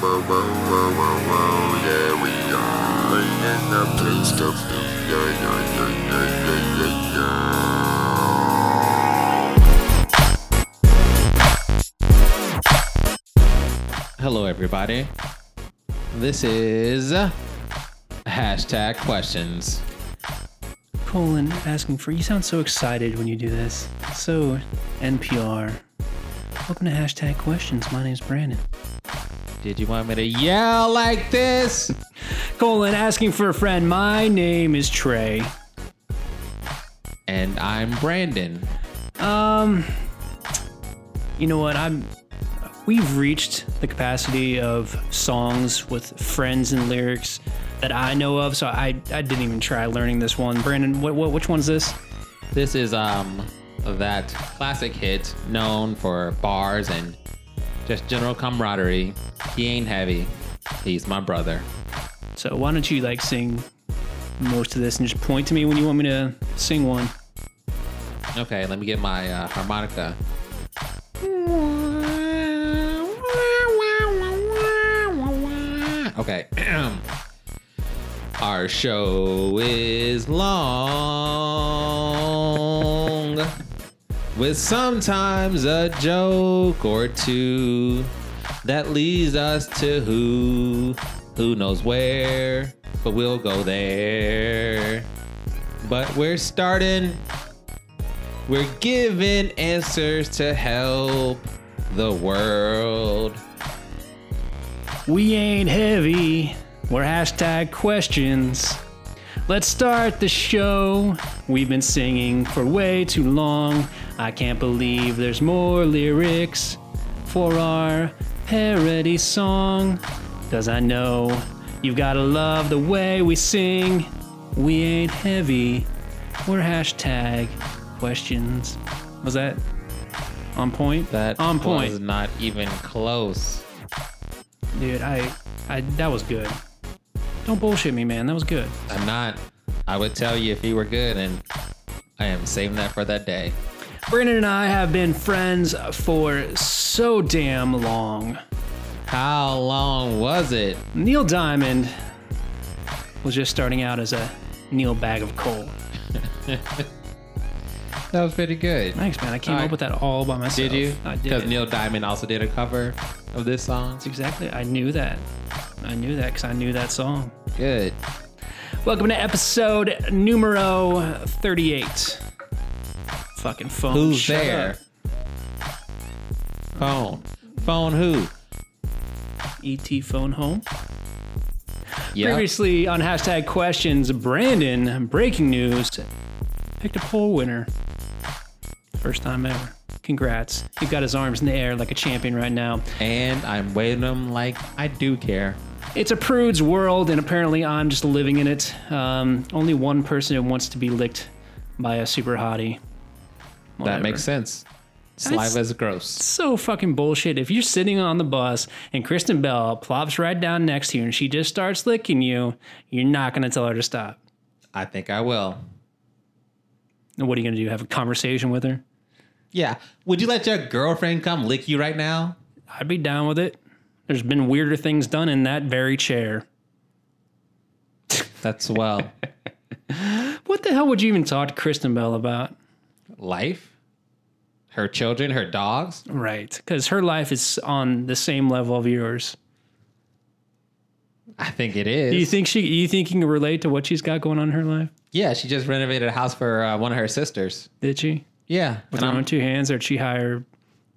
whoa, whoa, whoa, whoa, whoa, yeah, we are in the place to be. Yeah, yeah, yeah, yeah, yeah, yeah, yeah. Hello, everybody. This is hashtag questions. Colin asking for you sound so excited when you do this. So NPR. Welcome to hashtag questions. My name's Brandon. Did you want me to yell like this? Colin asking for a friend. My name is Trey. And I'm Brandon. Um you know what? I'm we've reached the capacity of songs with friends and lyrics that I know of, so I, I didn't even try learning this one. Brandon, what, what which one's this? This is um that classic hit known for bars and just general camaraderie. He ain't heavy. He's my brother. So why don't you like sing most of this and just point to me when you want me to sing one? Okay, let me get my uh, harmonica. Okay. Our show is long with sometimes a joke or two that leads us to who who knows where, but we'll go there. But we're starting we're giving answers to help the world. We ain't heavy. We're hashtag questions. Let's start the show. We've been singing for way too long. I can't believe there's more lyrics for our parody song. Cause I know you've gotta love the way we sing. We ain't heavy. We're hashtag questions. Was that on point? That on point. was not even close. Dude, I, I, that was good. Don't bullshit me, man. That was good. I'm not. I would tell you if you were good, and I am saving that for that day. Brandon and I have been friends for so damn long. How long was it? Neil Diamond was just starting out as a Neil bag of coal. That was pretty good. Thanks, man. I came All up right. with that all by myself. Did you? I did. Because. Neil Diamond also did a cover of this song. That's exactly. I knew that. I knew that because I knew that song. Good. Welcome to episode numero 38. Fucking phone. Who's shut there? up. Phone. Phone who? ET phone home. Yeah. Previously on hashtag questions, Brandon, breaking news, picked a poll winner. First time ever. Congrats. He got his arms in the air like a champion right now. And I'm waiting them like I do care. It's a prude's world, and apparently I'm just living in it. Um, only one person who wants to be licked by a super hottie. That makes sense. Saliva is gross. So fucking bullshit. If you're sitting on the bus and Kristen Bell plops right down next to you and she just starts licking you, you're not going to tell her to stop. I think I will. And what are you going to do? Have a conversation with her? Yeah. Would you let your girlfriend come lick you right now? I'd be down with it. There's been weirder things done in that very chair. That's well. What the hell would you even talk to Kristen Bell about? Life? Her children, her dogs? Right, because her life is on the same level of yours. I think it is. Do you think she? You think you can relate to what she's got going on in her life? Yeah, she just renovated a house for uh, one of her sisters. Did she? Yeah. With her own two hands, or did she hire?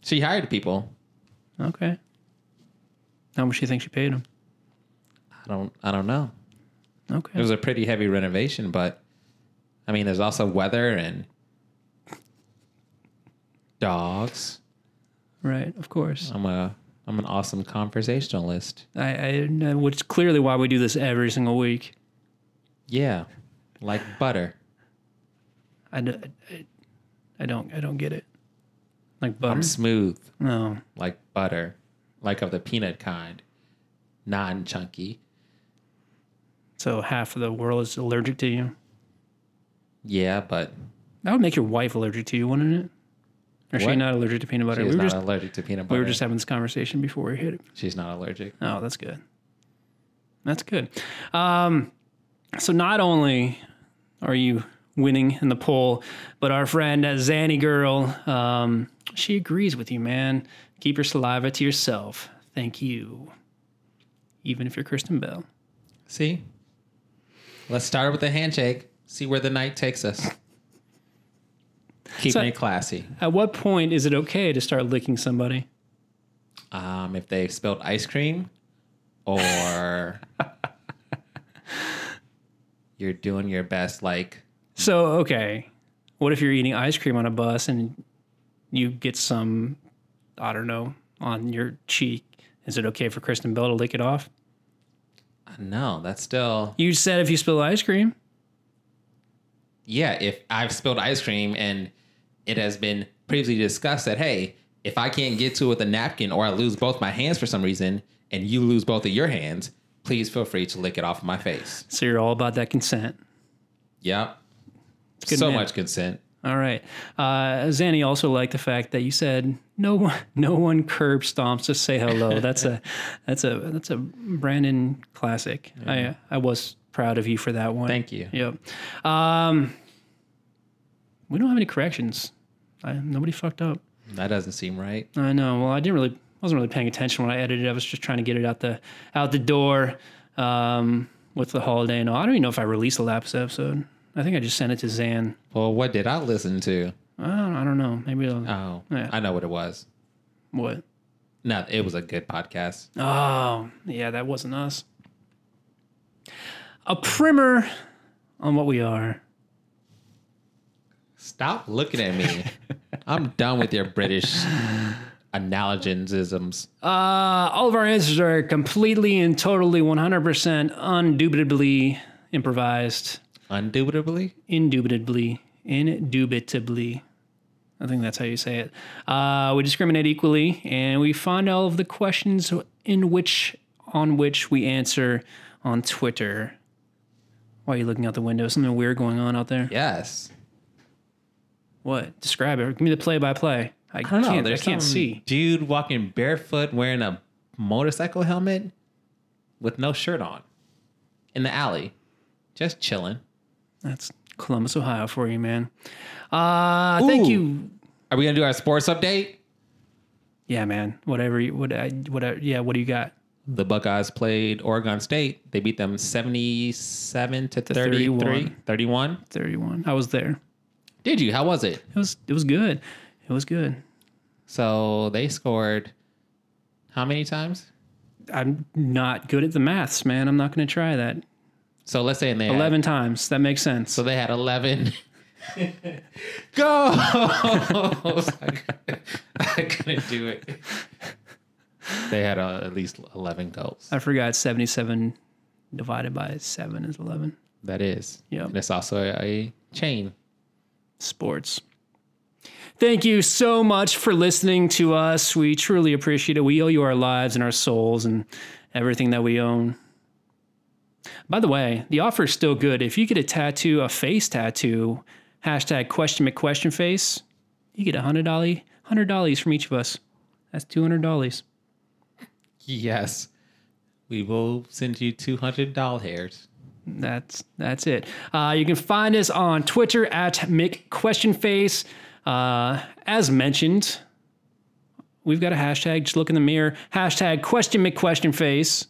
she hired people. Okay. How much do you think she paid them? I don't I don't know. Okay. It was a pretty heavy renovation, but I mean there's also weather and dogs. right, of course. I'm a I'm an awesome conversationalist. I, I which is clearly why we do this every single week. Yeah. Like butter. I don't I don't get it. Like butter? I'm smooth no. like butter. Like of the peanut kind. Non chunky. So half of the world is allergic to you. Yeah, but That would make your wife allergic to you, wouldn't it? Or she What? not allergic to peanut butter? She's we were not just allergic to peanut butter. we were just having this conversation before we hit it. She's not allergic. Oh, that's good. That's good. Um, so not only are you winning in the poll, but our friend uh, Zanny Girl, um, she agrees with you, man. Keep your saliva to yourself. Thank you. Even if you're Kristen Bell. See? Let's start with a handshake. See where the night takes us. Keeping So- it classy. At what point is it okay to start licking somebody? Um, if they spilled ice cream, or you're doing your best, like So, okay. What if you're eating ice cream on a bus and you get some, I don't know, on your cheek? Is it okay for Kristen Bell to lick it off? no, that's still You said if you spill ice cream. Yeah. If I've spilled ice cream and it has been previously discussed that hey, if I can't get to it with a napkin or I lose both my hands for some reason, and you lose both of your hands, please feel free to lick it off my face. So you're all about that consent. Yep. so man. much consent. All right. Uh, Zanny also liked the fact that you said no one, no one curb stomps to say hello. That's a, that's a, that's a Brandon classic. I, I was proud of you for that one. Thank you. Yep. Um, we don't have any corrections. I, nobody fucked up. That doesn't seem right. I know. Well, I didn't really, I wasn't really paying attention when I edited. I was just trying to get it out the, out the door. Um, with the holiday and all. I don't even know if I released the last episode. I think I just sent it to Zan. Well, what did I listen to? I don't, I don't know. Maybe I'll, Oh, Yeah. I know what it was. what? No, it was a good podcast. Oh, yeah, that wasn't us. A primer on what we are. Stop looking at me. I'm done with your British analogisms. Uh, all of our answers are completely and totally 100% undubitably improvised. Undubitably? Indubitably. Indubitably. I think that's how you say it. Uh, we discriminate equally, and we find all of the questions in which on which we answer on Twitter. Why are you looking out the window? Something weird going on out there? Yes. What? Describe it. Give me the play-by-play. I, I don't know. can't. I can't see. dude walking barefoot wearing a motorcycle helmet with no shirt on in the alley, just chilling. That's Columbus, Ohio, for you, man. Uh, thank you. Are we gonna do our sports update? Yeah, man. Whatever. You, what? I- Whatever. Yeah. What do you got? The Buckeyes played Oregon State. They beat them 77 to, 31. 33. 31. Thirty-one. I was there. Did you? How was it? It was. It was good. It was good. So they scored how many times? I'm not good at the maths, man. I'm not going to try that. So let's say they had, Eleven times. That makes sense. So they had 11 Go! I couldn't do it. They had uh, at least 11 goals. I forgot. Seventy-seven divided by seven is eleven. That is. Yep. And it's also a, a chain. sports. Thank you so much for listening to us. We truly appreciate it. We owe you our lives and our souls and everything that we own. By the way, the offer is still good. If you get a tattoo, a face tattoo, hashtag question McQuestion face, you get a hundred dollar, hundred dollars from each of us. That's two hundred dollars. Yes. We will send you 200 doll hairs. That's that's it. Uh, you can find us on Twitter at McQuestionFace. Uh, as mentioned, we've got a hashtag. Just look in the mirror. Hashtag Question McQuestionFace.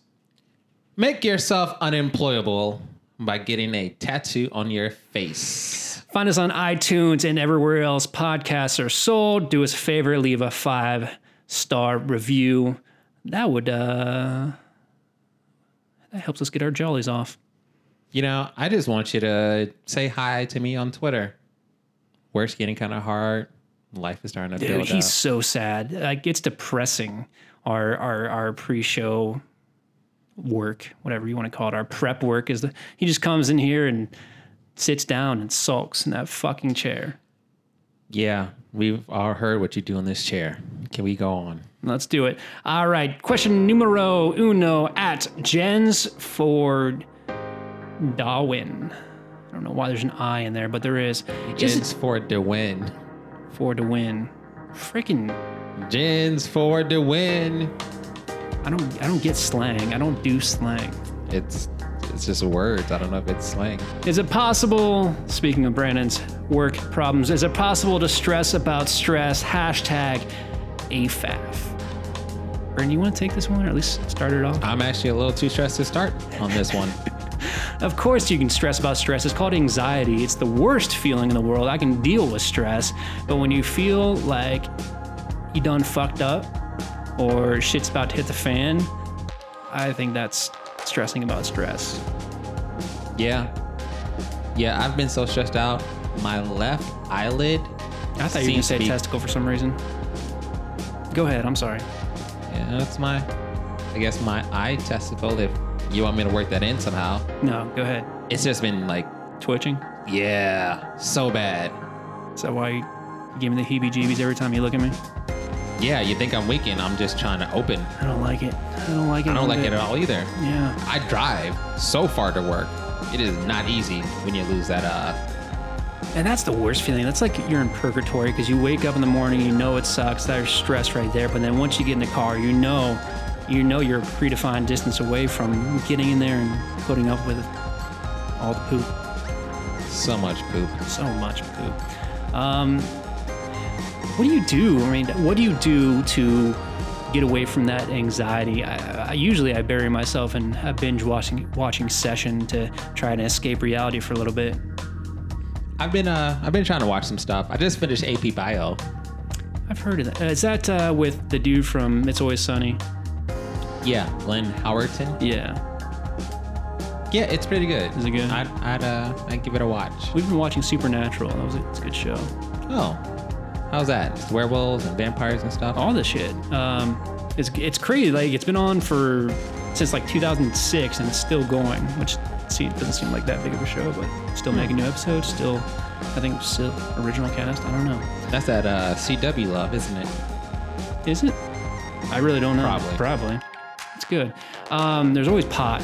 Make yourself unemployable by getting a tattoo on your face. Find us on iTunes and everywhere else podcasts are sold. Do us a favor, leave a five star review. That would uh, that helps us get our jollies off. You know, I just want you to say hi to me on Twitter. Work's getting kind of hard. Life is starting to Dude, build he's up. so sad. Like it's depressing. Our our our pre-show work, whatever you want to call it, our prep work is the he just comes in here and sits down and sulks in that fucking chair. Yeah, we've all heard what you do in this chair. Can we go on? Let's do it. All right. Question numero uno at Jens Ford Darwin. I don't know why there's an I in there, but there is. Is the win. it for to win? freaking Jens Ford the win. I don't I don't get slang. I don't do slang. It's it's just words. I don't know if it's slang. Is it possible, speaking of Brandon's work problems, is it possible to stress about stress? Hashtag AFAF. Brandon, you want to take this one or at least start it off? I'm actually a little too stressed to start on this one. Of course, you can stress about stress. It's called anxiety. It's the worst feeling in the world. I can deal with stress, but when you feel like you done fucked up or shit's about to hit the fan, I think that's stressing about stress. Yeah. Yeah, I've been so stressed out. My left eyelid. I thought you were gonna say be- testicle for some reason. Go ahead. I'm sorry. Yeah, that's my, I guess my eye testicle. If you want me to work that in somehow, No, go ahead. it's just been like, Twitching. yeah, so bad. Is that why you give me the heebie-jeebies every time you look at me? Yeah, you think I'm weak I'm just trying to open. I don't like it. I don't like it. I don't like it at all either. Yeah. I drive so far to work. It is not easy when you lose that. Uh, And that's the worst feeling. That's like you're in purgatory because you wake up in the morning, you know it sucks. There's stress right there. But then once you get in the car, you know, you know you're a predefined distance away from getting in there and putting up with all the poop. so much poop. So much poop. Um, what do you do? I mean, what do you do to get away from that anxiety? I, I usually I bury myself in a binge watching watching session to try to escape reality for a little bit. I've been uh, I've been trying to watch some stuff. I just finished AP Bio. I've heard of that. Uh, that uh, with the dude from It's Always Sunny? Yeah, Glenn Howerton. Yeah. Yeah, it's pretty good. Is it good? I'd I'd uh I'd give it a watch. We've been watching Supernatural. That was a, it's a good show. Oh, how's that? Werewolves and vampires and stuff. All this shit. Um, it's it's crazy. Like it's been on for since like 2006 and it's still going. Which see it doesn't seem like that big of a show, but still making new episodes. Still, I think still original cast. I don't know. That's that uh CW love, isn't it? Is it? I really don't know. Probably. Probably. It's good. Um, there's always pot.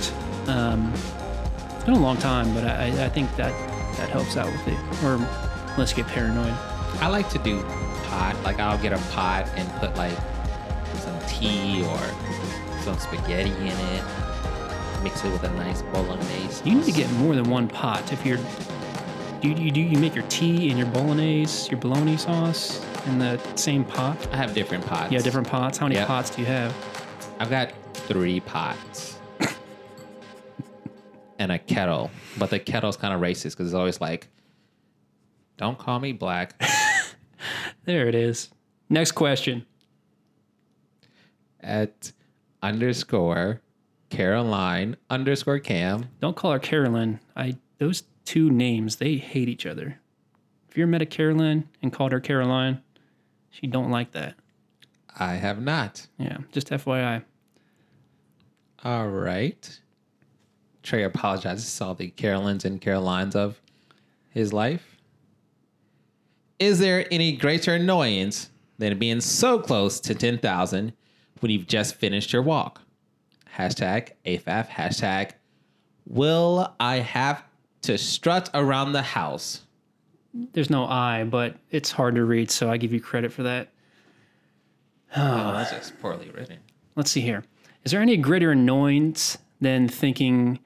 Um, it's been a long time, but I, I think that that helps out with it. Or let's get paranoid. I like to do pot. Like I'll get a pot and put like some tea or some spaghetti in it. Mix it with a nice bolognese. You need to get more than one pot. If you're, do you, you do you make your tea and your bolognese, your bologna sauce in the same pot? I have different pots. Yeah, different pots. How many Yep. pots do you have? I've got three pots and a kettle, but the kettle's kind of racist because it's always like, "Don't call me black." There it is. Next question. At underscore Caroline underscore Cam. Don't call her Carolyn. I those two names they hate each other. If you met a Carolyn and called her Caroline, she don't like that. I have not. Yeah, just FYI. All right. Trey apologizes to all the Carolines and Carolines of his life. Is there any greater annoyance than being so close to 10,000 when you've just finished your walk? Hashtag AFAF, hashtag will I have to strut around the house? There's no I, but it's hard to read, so I give you credit for that. Oh, that's just poorly written. Let's see here. Is there any greater annoyance than thinking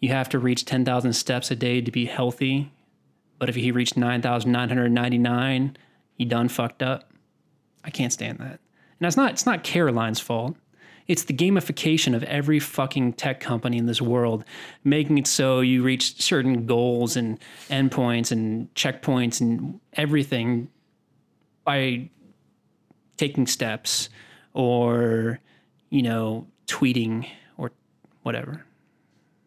you have to reach 10,000 steps a day to be healthy, but if you reach 9,999, he done fucked up? I can't stand that. And that's not it's not Caroline's fault. It's the gamification of every fucking tech company in this world, making it so you reach certain goals and endpoints and checkpoints and everything by taking steps or you know tweeting or whatever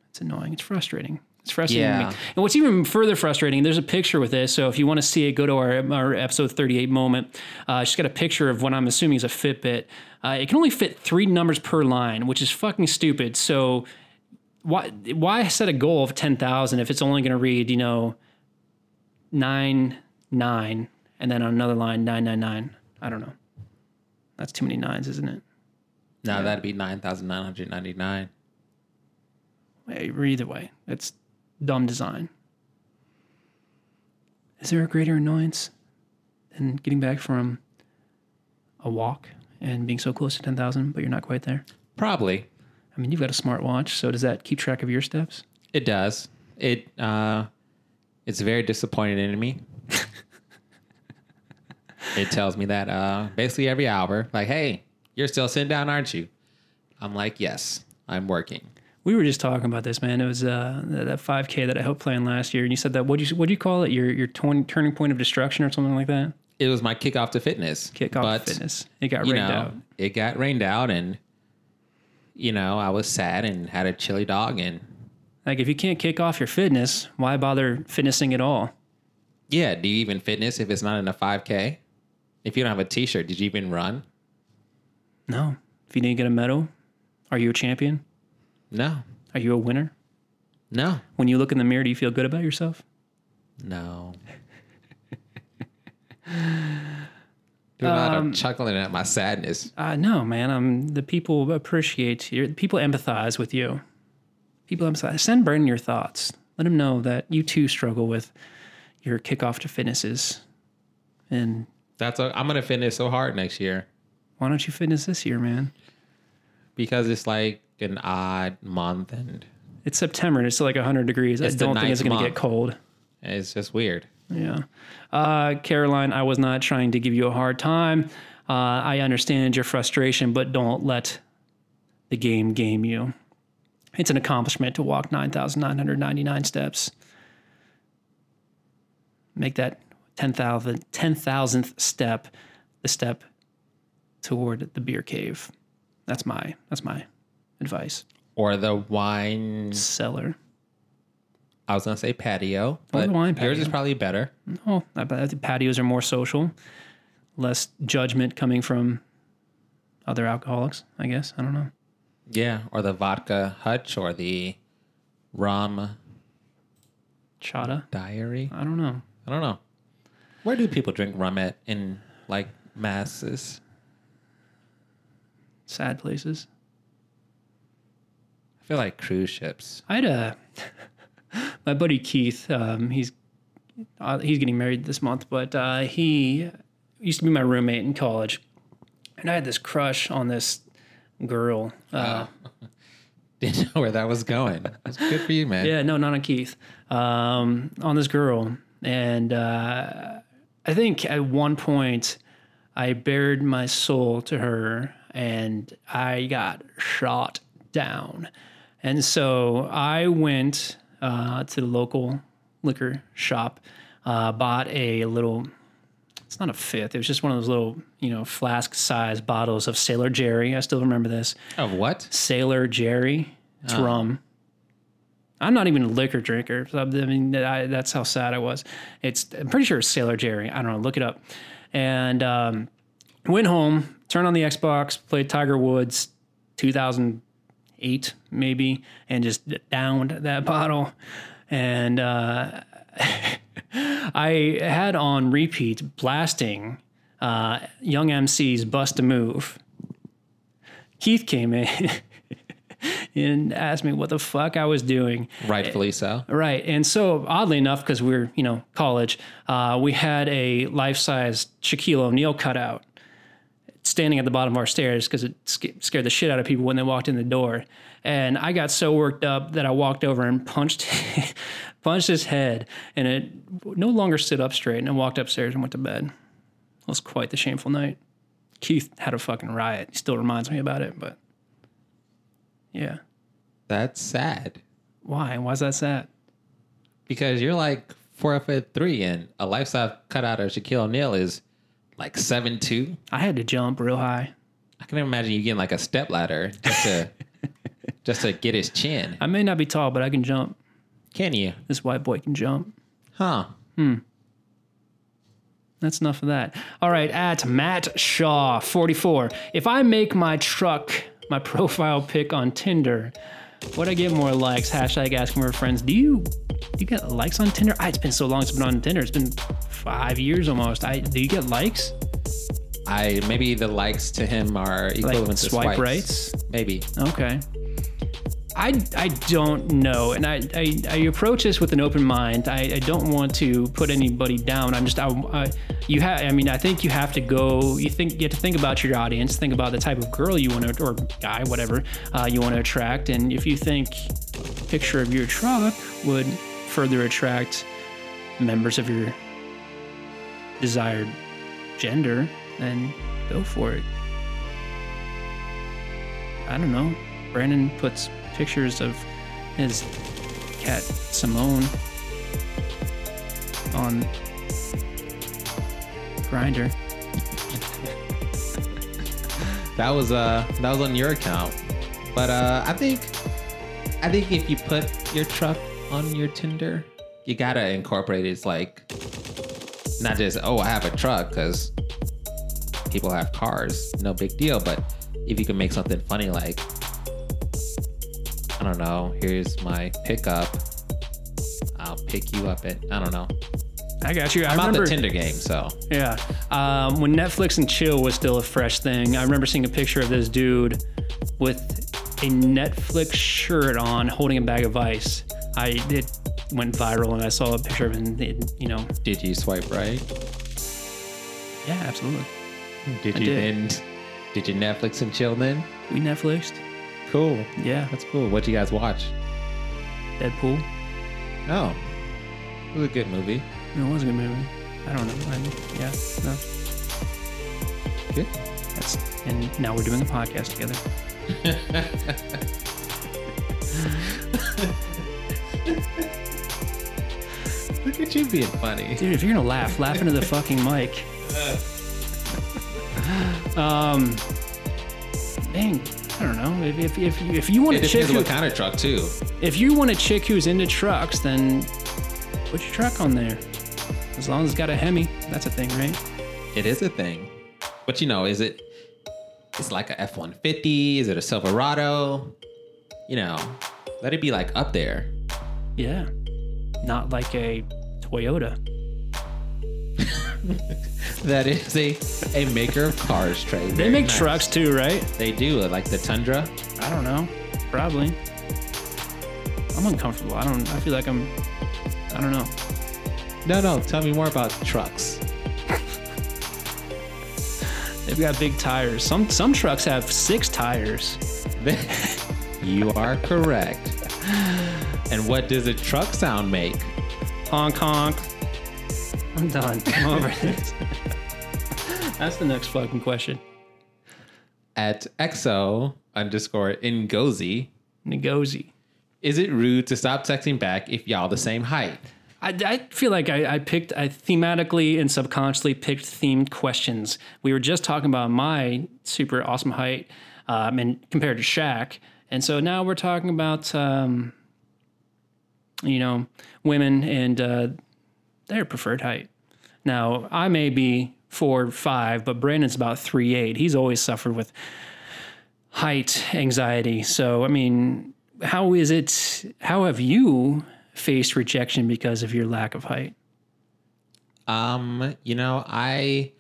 it's annoying it's frustrating it's frustrating Yeah. and what's even further frustrating there's a picture with this so if you want to see it go to our, our episode 38 moment. Uh, she's got a picture of what i'm assuming is a fitbit. Uh, it can only fit three numbers per line which is fucking stupid. So why why set a goal of 10,000 if it's only going to read you know 9 9 and then on another line 999 i don't know. That's too many nines, isn't it? Now that'd be 9,999. Hey, Either way, it's dumb design. Is there a greater annoyance than getting back from a walk and being so close to 10,000, but you're not quite there? Probably. I mean, you've got a smartwatch, so does that keep track of your steps? It does. It uh it's very disappointed in me. it tells me that uh basically every hour, like, hey, you're still sitting down, aren't you? I'm like, yes, I'm working. We were just talking about this, man. It was uh, that that 5K that I helped plan last year, and you said that what do you what do you call it? Your your turn, turning point of destruction or something like that? It was my kickoff to fitness. Kick off but, fitness. It got rained know, out. it got rained out and you know, I was sad and had a chili dog and Like if you can't kick off your fitness, why bother fitnessing at all? yeah, do you even fitness if it's not in a 5K? If you don't have a t-shirt, did you even run? No. If you didn't get a medal, are you a champion? No. Are you a winner? No. When you look in the mirror, do you feel good about yourself? No. Dude, I'm Um, chuckling at my sadness. Uh, no, man. Um, the people appreciate your people empathize with you. People empathize. Send Brendan your thoughts. Let him know that you too struggle with your kickoff to fitnesses. And That's i I'm gonna finish so hard next year why don't you fitness this year, man? because it's like an odd month and It's September and it's still like 100 degrees. It's I the don't think it's ninth going to get month. cold. it's just weird. Yeah. Uh, Caroline, I was not trying to give you a hard time. Uh, I understand your frustration, but don't let the game game you. It's an accomplishment to walk 9,999 steps. Make that 10,000 10,000th step the step toward the beer cave. That's my that's my advice. Or the wine. Cellar. I was gonna say patio, oh, but the wine yours is probably better. No, I bet the patios are more social, less judgment coming from other alcoholics. I guess I don't know. Yeah, or the vodka hutch or the rum Chata. diary. I don't know. I don't know. Where do people drink rum at in like masses? Sad places. Feel like cruise ships. I had a my buddy Keith. Um, he's uh, he's getting married this month, but uh, he used to be my roommate in college, and I had this crush on this girl. Uh, Didn't know where that was going. That's good for you, man. Yeah, no, not on Keith. Um, on this girl, and uh, I think at one point I bared my soul to her, and I got shot down. And so I went uh, to the local liquor shop, uh, bought a little. It's not a fifth. It was just one of those little, you know, flask-sized bottles of Sailor Jerry. I still remember this. Of what? Sailor Jerry. It's rum. I'm not even a liquor drinker. So, I mean, I, that's how sad I was. It's I'm pretty sure it's Sailor Jerry. I don't know. Look it up. And um, went home, turned on the Xbox, played Tiger Woods, 2008 maybe, and just downed that bottle. And uh, I had on repeat blasting uh, Young MC's "Bust a Move." Keith came in and asked me what the fuck I was doing. Rightfully so. Right. And so, oddly enough, because we are you know, college, uh, we had a life size Shaquille O'Neal cutout standing at the bottom of our stairs because it scared the shit out of people when they walked in the door. And I got so worked up that I walked over and punched punched his head, and it no longer stood up straight. And I walked upstairs and went to bed. It was quite the shameful night. Keith had a fucking riot. He still reminds me about it, but yeah. That's sad Why? Why's that sad? because you're like four foot three, and a life size cutout of Shaquille O'Neal is like seven two. I had to jump real high. I can imagine you getting like a step ladder just to just to get his chin. I may not be tall, but I can jump. Can you? This white boy can jump. Huh? Hmm. That's enough of that. All right, at Matt Shaw 44. If I make my truck my profile pic on Tinder, would I get more likes? Hashtag asking for friends. Do you do you get likes on Tinder? Ah, it's been so long I've been on Tinder. It's been five years almost. I do you get likes? I maybe the likes to him are equivalent to swipe swipes. rights? Maybe. Okay. I, I don't know, and I, I, I approach this with an open mind. I, I don't want to put anybody down. I'm just I, I you have I mean I think you have to go. You think you have to think about your audience, think about the type of girl you want to or guy whatever uh, you want to attract, and if you think picture of your truck would further attract members of your desired gender, then go for it. I don't know. Brandon puts pictures of his cat Simone on Grindr. That was uh that was on your account. But uh I think I think if you put your truck on your Tinder, you gotta incorporate it's like not just oh I have a truck because people have cars, no big deal. But if you can make something funny like I don't know, here's my pickup. I'll pick you up at I don't know. I got you. I I'm about remember the Tinder game, so Yeah. Um, when Netflix and chill was still a fresh thing, I remember seeing a picture of this dude with a Netflix shirt on holding a bag of ice. I it went viral and I saw a picture of him, it, you know. did you swipe right? Yeah, absolutely. Did I you did. then did you Netflix and chill then? We Netflixed. Cool. Yeah. That's cool. What'd you guys watch? Deadpool. Oh, it was a good movie. No, it was a good movie. I don't know. I, yeah, no. Good. That's and now we're doing a podcast together. Look at you being funny. Dude, if you're gonna laugh, laugh into the fucking mic. um, dang, I don't know. If if if, you- if you want It a chick who, what kind of truck too. if you want a chick who's into trucks, then put your truck on there. As long as it's got a Hemi, that's a thing, right? It is a thing. But you know, is it? It's like a F one fifty. Is it a Silverado? You know, let it be like up there. Yeah, not like a Toyota. That is a a maker of cars, Trey. They Very make nice. trucks too, right? They do like the Tundra. I don't know. Probably. I'm uncomfortable. I don't. I feel like I'm. I don't know. No, no. Tell me more about trucks. They've got big tires. Some some trucks have six tires. you are correct. And what does a truck sound make? Honk honk. I'm done. I'm over this. That's the next fucking question. At exo underscore ngozi, Ngozi. is it rude to stop texting back if y'all the same height? I, I feel like I, I picked, I thematically and subconsciously picked themed questions. We were just talking about my super awesome height um, and compared to Shaq. And so now we're talking about, um, you know, women and uh, their preferred height. Now, I may be four five, but Brandon's about three eight. He's always suffered with height anxiety. So, I mean, how is it? How have you faced rejection because of your lack of height? Um, you know, I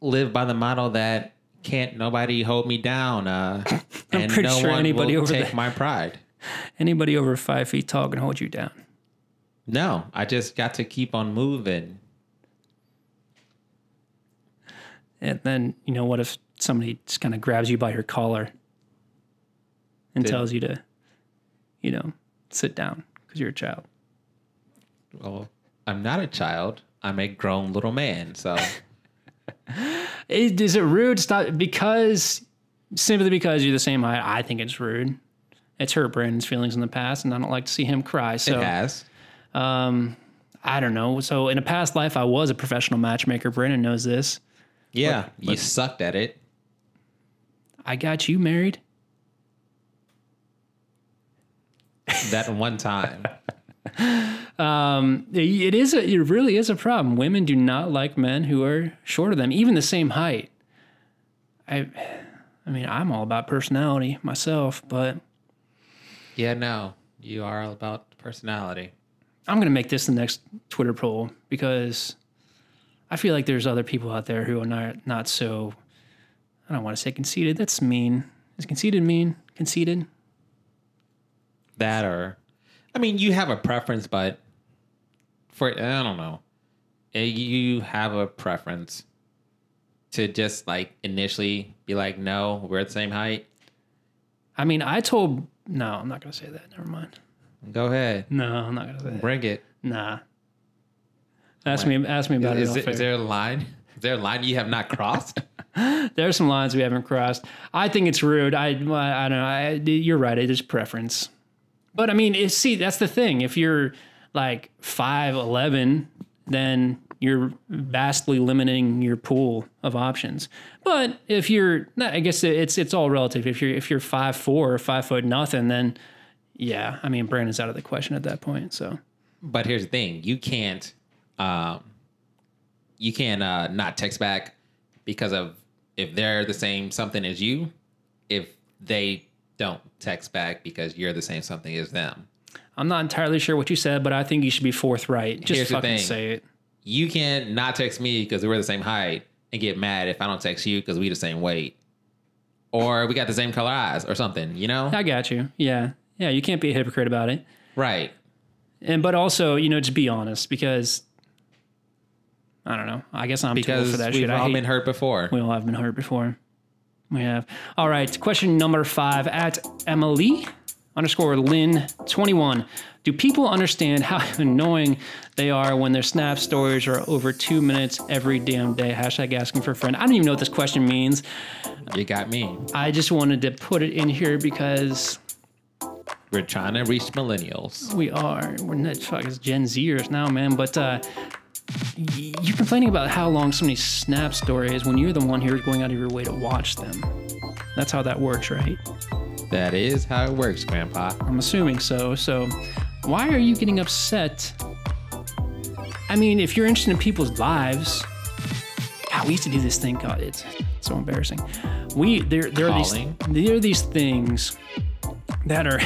live by the motto that can't nobody hold me down. Uh, I'm and pretty no sure one anybody will over take there- my pride. Anybody over five feet tall can hold you down. No, I just got to keep on moving. And then, you know, what if somebody just kind of grabs you by your collar and Did- tells you to, you know, sit down because you're a child? Well, I'm not a child. I'm a grown little man. So Is, is it rude? It's not because simply because you're the same height. I think it's rude. It's hurt Brandon's feelings in the past, and I don't like to see him cry. So it has. I don't know. So in a past life, I was a professional matchmaker. Brandon knows this. Yeah, you sucked at it. I got you married. That one time. um, It is. A, it really is a problem. Women do not like men who are shorter than them, even the same height. I, I mean, I'm all about personality myself, but yeah, no, you are all about personality. I'm gonna make this the next Twitter poll because I feel like there's other people out there who are not not so. I don't want to say conceited. That's mean. Is conceited mean? Conceited? That or, I mean, you have a preference, but for I don't know, Eh, you have a preference to just like initially be like, no, we're at the same height. I mean, I told no, I'm not gonna say that. Never mind. Go ahead, No, I'm not gonna say bring it. Nah. Ask me. Ask me about Is, it. it, off is there a line? Is there a line you have not crossed? there are some lines we haven't crossed. I think it's rude. I I don't know. I, you're right. It is preference. But I mean, it, see, that's the thing. If you're like five eleven, then you're vastly limiting your pool of options. But if you're, I guess it's it's all relative. If you're if you're five four or five foot nothing, then yeah, I mean, Brandon's out of the question at that point. So But here's the thing: you can't, um, you can't uh, not text back because of if they're the same something as you. If they don't text back because you're the same something as them, I'm not entirely sure what you said, but I think you should be forthright. Just Here's fucking say it. you can't not text me because we're the same height and get mad if I don't text you because we the same weight, or we got the same color eyes or something. You know, I got you. Yeah. Yeah. You can't be a hypocrite about it. right? And, but also, you know, just be honest because I don't know. I guess I'm too old Because for that we've shit. I all been hurt before. we all have been hurt before. We have. All right. Question number five at Emily underscore Lynn 21. Do people understand how annoying they are when their snap stories are over two minutes every damn day? Hashtag asking for a friend. I don't even know what this question means. You got me. I just wanted to put it in here because We're trying to reach millennials. we are. We're not fucking Gen Zers now, man. But uh, you're complaining about how long somebody's snap story is when you're the one here going out of your way to watch them. That's how that works, right? That is how it works, Grandpa. I'm assuming so. So, why are you getting upset? I mean, if you're interested in people's lives, God, we used to do this thing. God, it's so embarrassing. We there there are these there are these things that are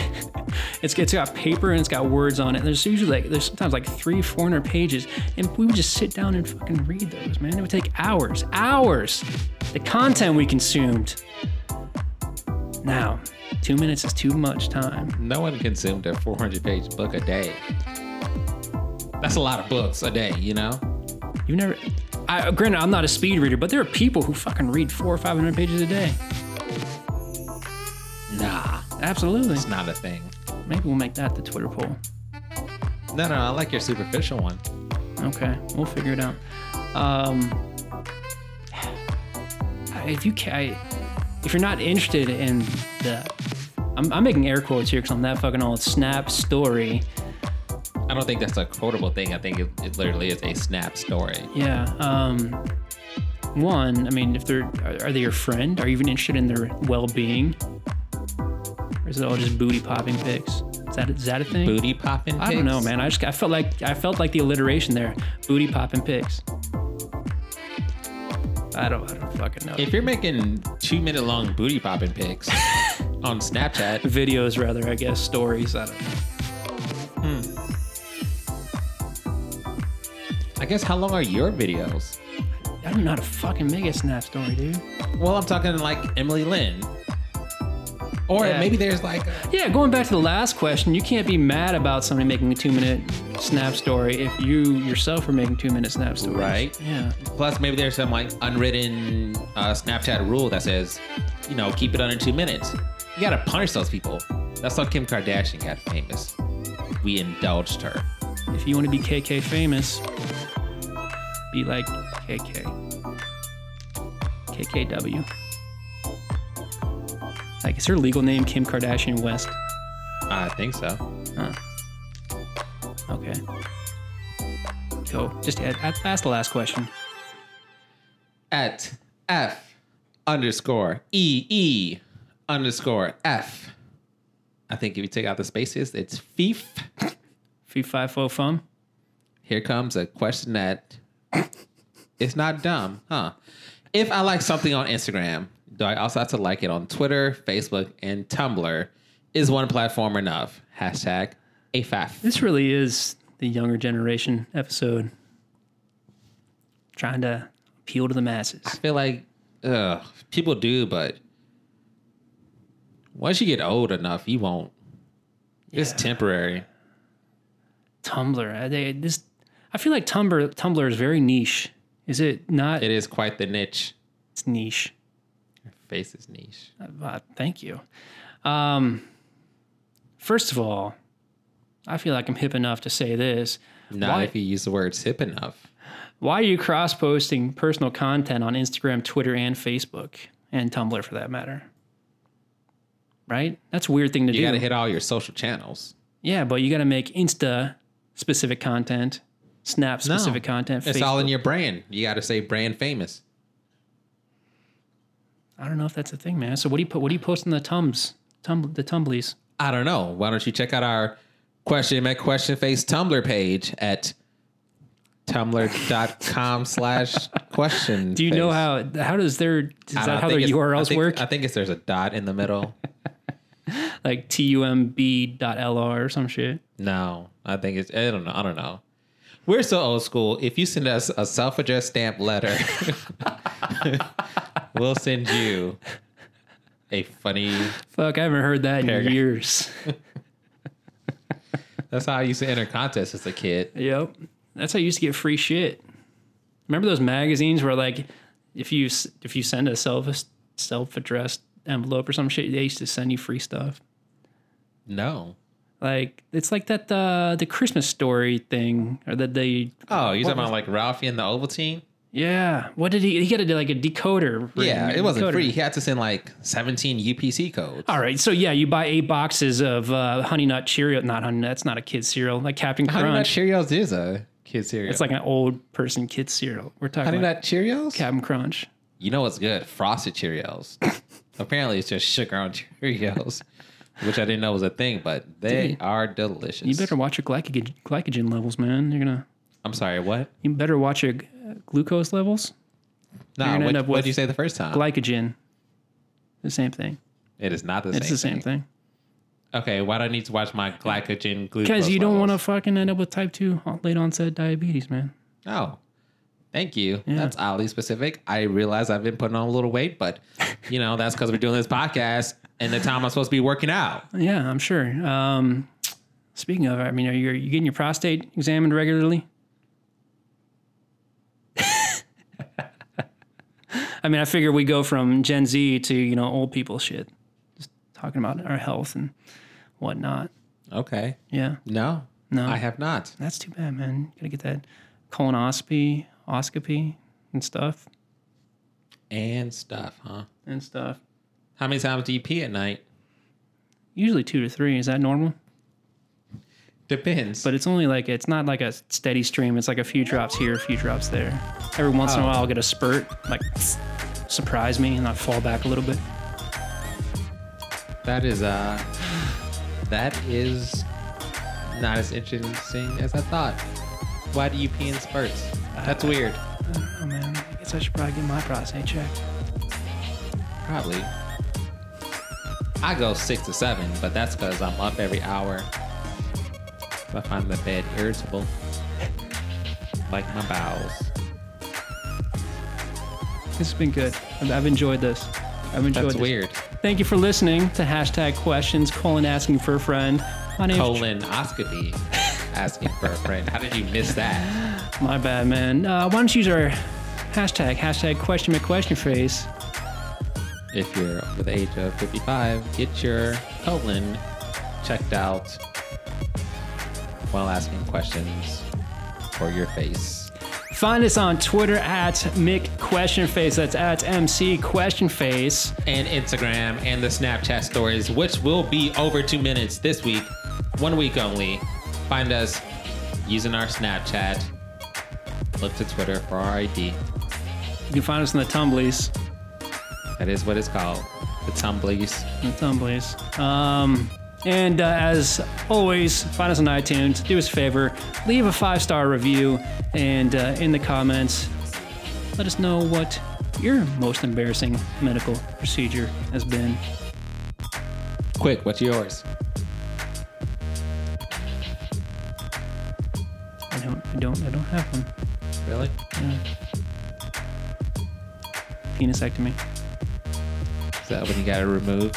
it's it's got paper and it's got words on it. There's usually like there's sometimes like three, four hundred pages, and we would just sit down and fucking read those. Man, it would take hours, hours. The content we consumed. Now, two minutes is too much time. No one consumed a 400 page book a day. That's a lot of books a day, you know? You never. I, granted, I'm not a speed reader, but there are people who fucking read four or five hundred pages a day. Absolutely. it's not a thing. Maybe we'll make that the Twitter poll. No, no, I like your superficial one. Okay, we'll figure it out. Um, if you ca if you're not interested in the, I'm, I'm making air quotes here because I'm that fucking old. Snap story. I don't think that's a quotable thing. I think it, it literally is a snap story. Yeah. Um, one, I mean, if they're are, are they your friend? Are you even interested in their well-being? Or is it all just booty popping pics? Is that is that a thing? Booty popping. I don't know, man. I just I felt like I felt like the alliteration there. Booty popping pics. I don't I don't fucking know. If you're making two minute long booty popping pics on Snapchat, Videos rather, I guess, stories. I don't know. Hmm. I guess how long are your videos? I don't know how to fucking make a snap story, dude. Well, I'm talking like Emily Lynn. Or Yeah. maybe there's like a, Yeah, going back to the last question, you can't be mad about somebody making a two minute snap story if you yourself are making two minute snap stories. Right. Yeah. Plus, maybe there's some like unwritten uh, Snapchat rule that says, you know, keep it under two minutes. You gotta punish those people. That's how Kim Kardashian got famous. We indulged her. If you want to be KK famous, be like KK. KKW. Like, is her legal name Kim Kardashian West? I think so. Huh. Okay. Go. Just add, add, ask the last question. At F underscore E E underscore F. I think if you take out the spaces, it's FIF. Fee fi fo fum. Here comes a question that it's not dumb, huh? If I like something on Instagram, do I also have to like it on Twitter, Facebook, and Tumblr? Is one platform enough? Hashtag AFAF. This really is the younger generation episode. Trying to appeal to the masses. I feel like ugh, people do, but once you get old enough, you won't. It's temporary. Tumblr. They, this, I feel like Tumblr. Tumblr is very niche. Is it not? It is quite the niche. It's niche. Face is niche. Uh, thank you. Um, first of all, I feel like I'm hip enough to say this. Not Why- if you use the words hip enough. Why are you cross posting personal content on Instagram, Twitter, and Facebook, and Tumblr for that matter? Right? That's a weird thing to You do. You got to hit all your social channels. yeah, but you got to make Insta specific content, Snap specific content. It's all in your brand. You got to say brand famous. I don't know if that's a thing, man. So what do you put? What do you post in the Tums? Tum, the Tumblies. I don't know. Why don't you check out our question make question face Tumblr page at tumblr.com slash question. Do you know how? How does their? Is that how their it's- I URLs think- work? I think it's there's a dot in the middle. like tumb dot lr or some shit. No, I think it's. I don't know. I don't know. We're so old school. If you send us a self-addressed stamp letter, we'll send you a funny. Fuck, I haven't heard that in years. That's how I used to enter contests as a kid. yep, that's how you used to get free shit. Remember those magazines where like, if you if you send a self self addressed envelope or some shit, they used to send you free stuff. No. Like it's like that uh, the Christmas story thing, or that they Oh, you talking about like Ralphie and the Ovaltine? Yeah. What did he? He got to do like a decoder. Yeah, it wasn't decoder. free. He had to send like 17 UPC codes. All right, so yeah, you buy eight boxes of uh, Honey Nut Cheerio. Not Honey Nut. That's not a kid cereal. Like Captain Crunch. Honey Nut Cheerios is a kid cereal. It's like an old person kid cereal. We're talking Honey Nut Cheerios? Captain Crunch. You know what's good? Frosted Cheerios. Apparently, it's just sugar on Cheerios, which I didn't know was a thing, but they Dude, are delicious. You better watch your glycogen glycogen levels, man. You're gonna. I'm sorry, what? You better watch your glucose levels. No, gonna what end up what did you say the first time? Glycogen. The same thing. it is not the same. It's the same thing. Okay, why do I need to watch my glycogen glucose? Because you don't want to fucking end up with type two late onset diabetes, man. Oh, thank you. That's oddly specific. I realize I've been putting on a little weight, but you know that's because we're doing this podcast and the time I'm supposed to be working out. Yeah, I'm sure. Um, speaking of, I mean, are you, are you getting your prostate examined regularly? I mean, I figure we go from Gen Z to you know old people shit, just talking about our health and whatnot. Okay. Yeah, No, No. I have not. that's too bad, man. You gotta get that colonoscopy, oscopy, and stuff And stuff, huh? and stuff. How many times do you pee at night? Usually two to three. Is that normal? Depends. But it's only like it's not like a steady stream. It's like a few drops here, a few drops there. Every once in a Oh. while, I'll get a spurt, like surprise me, and I fall back a little bit. that is uh, that is not as interesting as I thought. Why do you pee in spurts? That's weird. Oh man, I guess I should probably get my prostate checked. Probably. I go six to seven, but that's because I'm up every hour. I find the bed irritable, like my bowels. This has been good. I've, I've enjoyed this. I've enjoyed That's this. weird. Thank you for listening to hashtag questions, colon asking for a friend. My name name's Colonoscopy. Asking for a friend. How did you miss that? my bad, man. Uh, why don't you use our hashtag, hashtag question my question phrase. If you're over the age of 55, get your colon checked out while asking questions for your face. Find us on Twitter at Mick Question Face. That's at MC Question Face. and Instagram and the Snapchat stories, which will be over two minutes this week, one week only. Find us using our Snapchat. Look to Twitter for our ID. You can find us in the Tumblies. That is what it's called. The Tumblies. The Tumblies. Um, and uh, as always, find us on iTunes. Do us a favor, leave a five star review, and uh, in the comments, let us know what your most embarrassing medical procedure has been. Quick, what's yours? I don't, I don't, I don't have one. Really? Penisectomy. Is that when you got it removed?